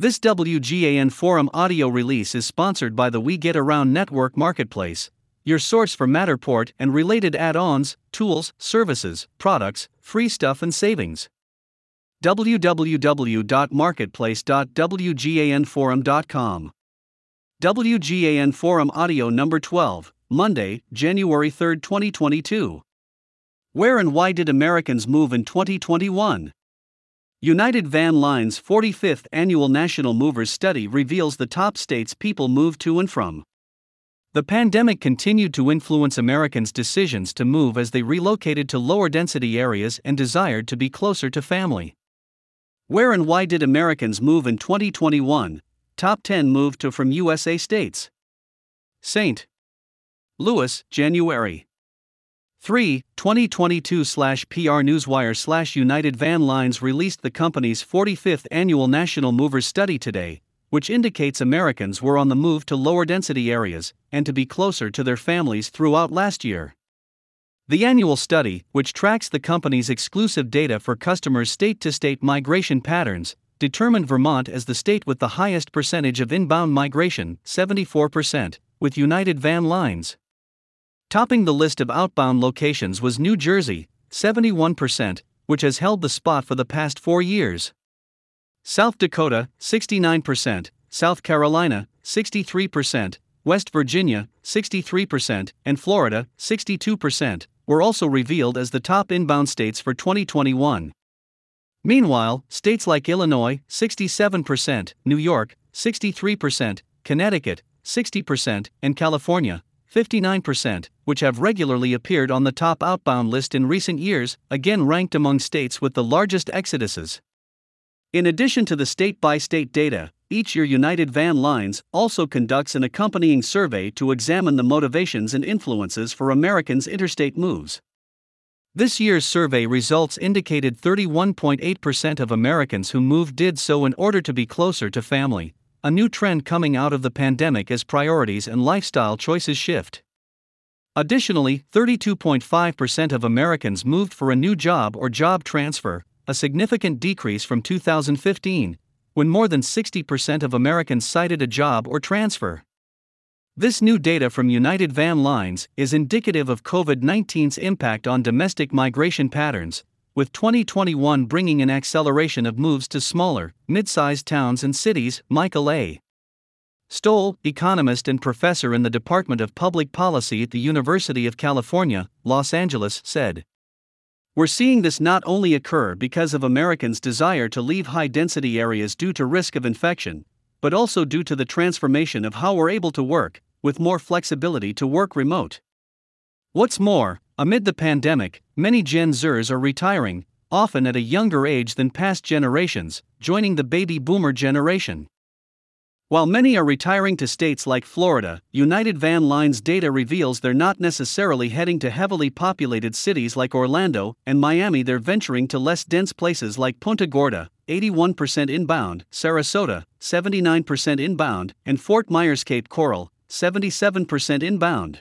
This WGAN Forum audio release is sponsored by the We Get Around Network Marketplace, your source for Matterport and related add ons, tools, services, products, free stuff, and savings. www.marketplace.wganforum.com. WGAN Forum Audio Number 12, Monday, January 3, 2022. Where and why did Americans move in 2021? United Van Lines' 45th Annual National Movers Study reveals the top states people move to and from. The pandemic continued to influence Americans' decisions to move as they relocated to lower density areas and desired to be closer to family. Where and why did Americans move in 2021? Top 10 moved to from USA states. St. Louis, January. 3. 2022 PR Newswire United Van Lines released the company's 45th annual National Movers Study today, which indicates Americans were on the move to lower density areas and to be closer to their families throughout last year. The annual study, which tracks the company's exclusive data for customers' state to state migration patterns, determined Vermont as the state with the highest percentage of inbound migration, 74%, with United Van Lines. Topping the list of outbound locations was New Jersey, 71%, which has held the spot for the past four years. South Dakota, 69%, South Carolina, 63%, West Virginia, 63%, and Florida, 62%, were also revealed as the top inbound states for 2021. Meanwhile, states like Illinois, 67%, New York, 63%, Connecticut, 60%, and California, 59%, which have regularly appeared on the top outbound list in recent years, again ranked among states with the largest exoduses. In addition to the state by state data, each year United Van Lines also conducts an accompanying survey to examine the motivations and influences for Americans' interstate moves. This year's survey results indicated 31.8% of Americans who moved did so in order to be closer to family, a new trend coming out of the pandemic as priorities and lifestyle choices shift. Additionally, 32.5% of Americans moved for a new job or job transfer, a significant decrease from 2015, when more than 60% of Americans cited a job or transfer. This new data from United Van Lines is indicative of COVID 19's impact on domestic migration patterns, with 2021 bringing an acceleration of moves to smaller, mid sized towns and cities, Michael A. Stoll, economist and professor in the Department of Public Policy at the University of California, Los Angeles, said. We're seeing this not only occur because of Americans' desire to leave high density areas due to risk of infection, but also due to the transformation of how we're able to work, with more flexibility to work remote. What's more, Amid the pandemic, many Gen Zers are retiring, often at a younger age than past generations, joining the baby boomer generation. While many are retiring to states like Florida, United Van Lines data reveals they're not necessarily heading to heavily populated cities like Orlando and Miami, they're venturing to less dense places like Punta Gorda, 81% inbound, Sarasota, 79% inbound, and Fort Myers Cape Coral, 77% inbound.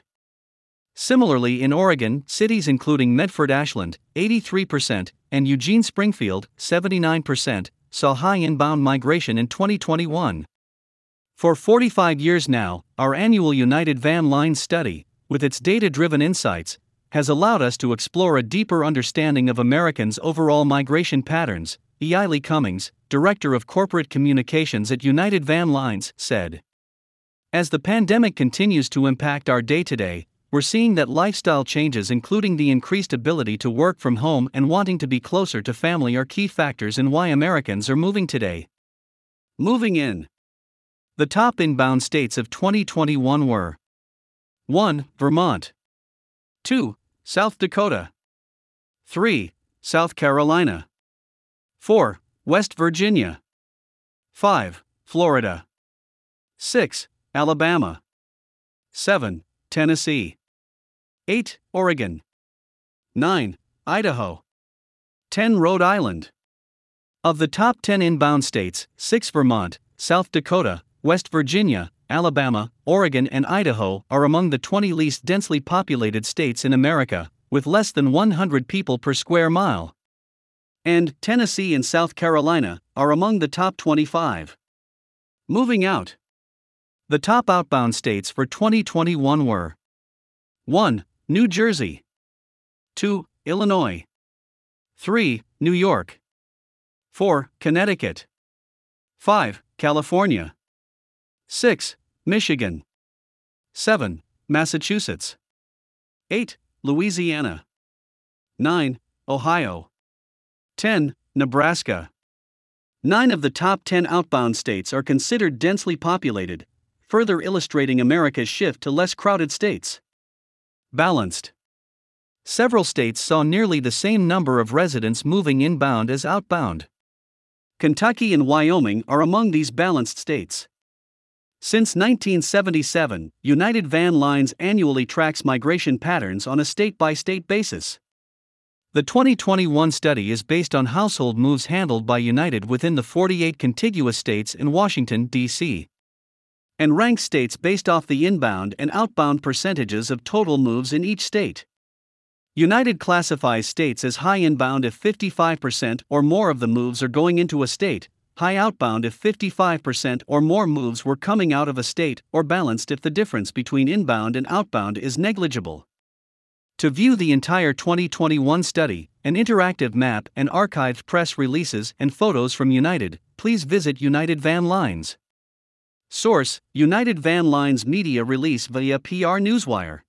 Similarly, in Oregon, cities including Medford Ashland, 83%, and Eugene Springfield, 79%, saw high inbound migration in 2021. For 45 years now, our annual United Van Lines study, with its data driven insights, has allowed us to explore a deeper understanding of Americans' overall migration patterns, Eily Cummings, Director of Corporate Communications at United Van Lines, said. As the pandemic continues to impact our day to day, we're seeing that lifestyle changes, including the increased ability to work from home and wanting to be closer to family, are key factors in why Americans are moving today. Moving in. The top inbound states of 2021 were 1. Vermont, 2. South Dakota, 3. South Carolina, 4. West Virginia, 5. Florida, 6. Alabama, 7. Tennessee. 8. Oregon. 9. Idaho. 10. Rhode Island. Of the top 10 inbound states, 6 Vermont, South Dakota, West Virginia, Alabama, Oregon, and Idaho are among the 20 least densely populated states in America, with less than 100 people per square mile. And Tennessee and South Carolina are among the top 25. Moving out. The top outbound states for 2021 were 1. New Jersey, 2. Illinois, 3. New York, 4. Connecticut, 5. California, 6. Michigan, 7. Massachusetts, 8. Louisiana, 9. Ohio, 10. Nebraska. Nine of the top 10 outbound states are considered densely populated, further illustrating America's shift to less crowded states. Balanced. Several states saw nearly the same number of residents moving inbound as outbound. Kentucky and Wyoming are among these balanced states. Since 1977, United Van Lines annually tracks migration patterns on a state by state basis. The 2021 study is based on household moves handled by United within the 48 contiguous states in Washington, D.C. and ranks states based off the inbound and outbound percentages of total moves in each state. United classifies states as high inbound if 55% or more of the moves are going into a state, high outbound if 55% or more moves were coming out of a state, or balanced if the difference between inbound and outbound is negligible. To view the entire 2021 study, an interactive map, and archived press releases and photos from United, please visit United Van Lines. Source United Van Lines Media Release via PR Newswire.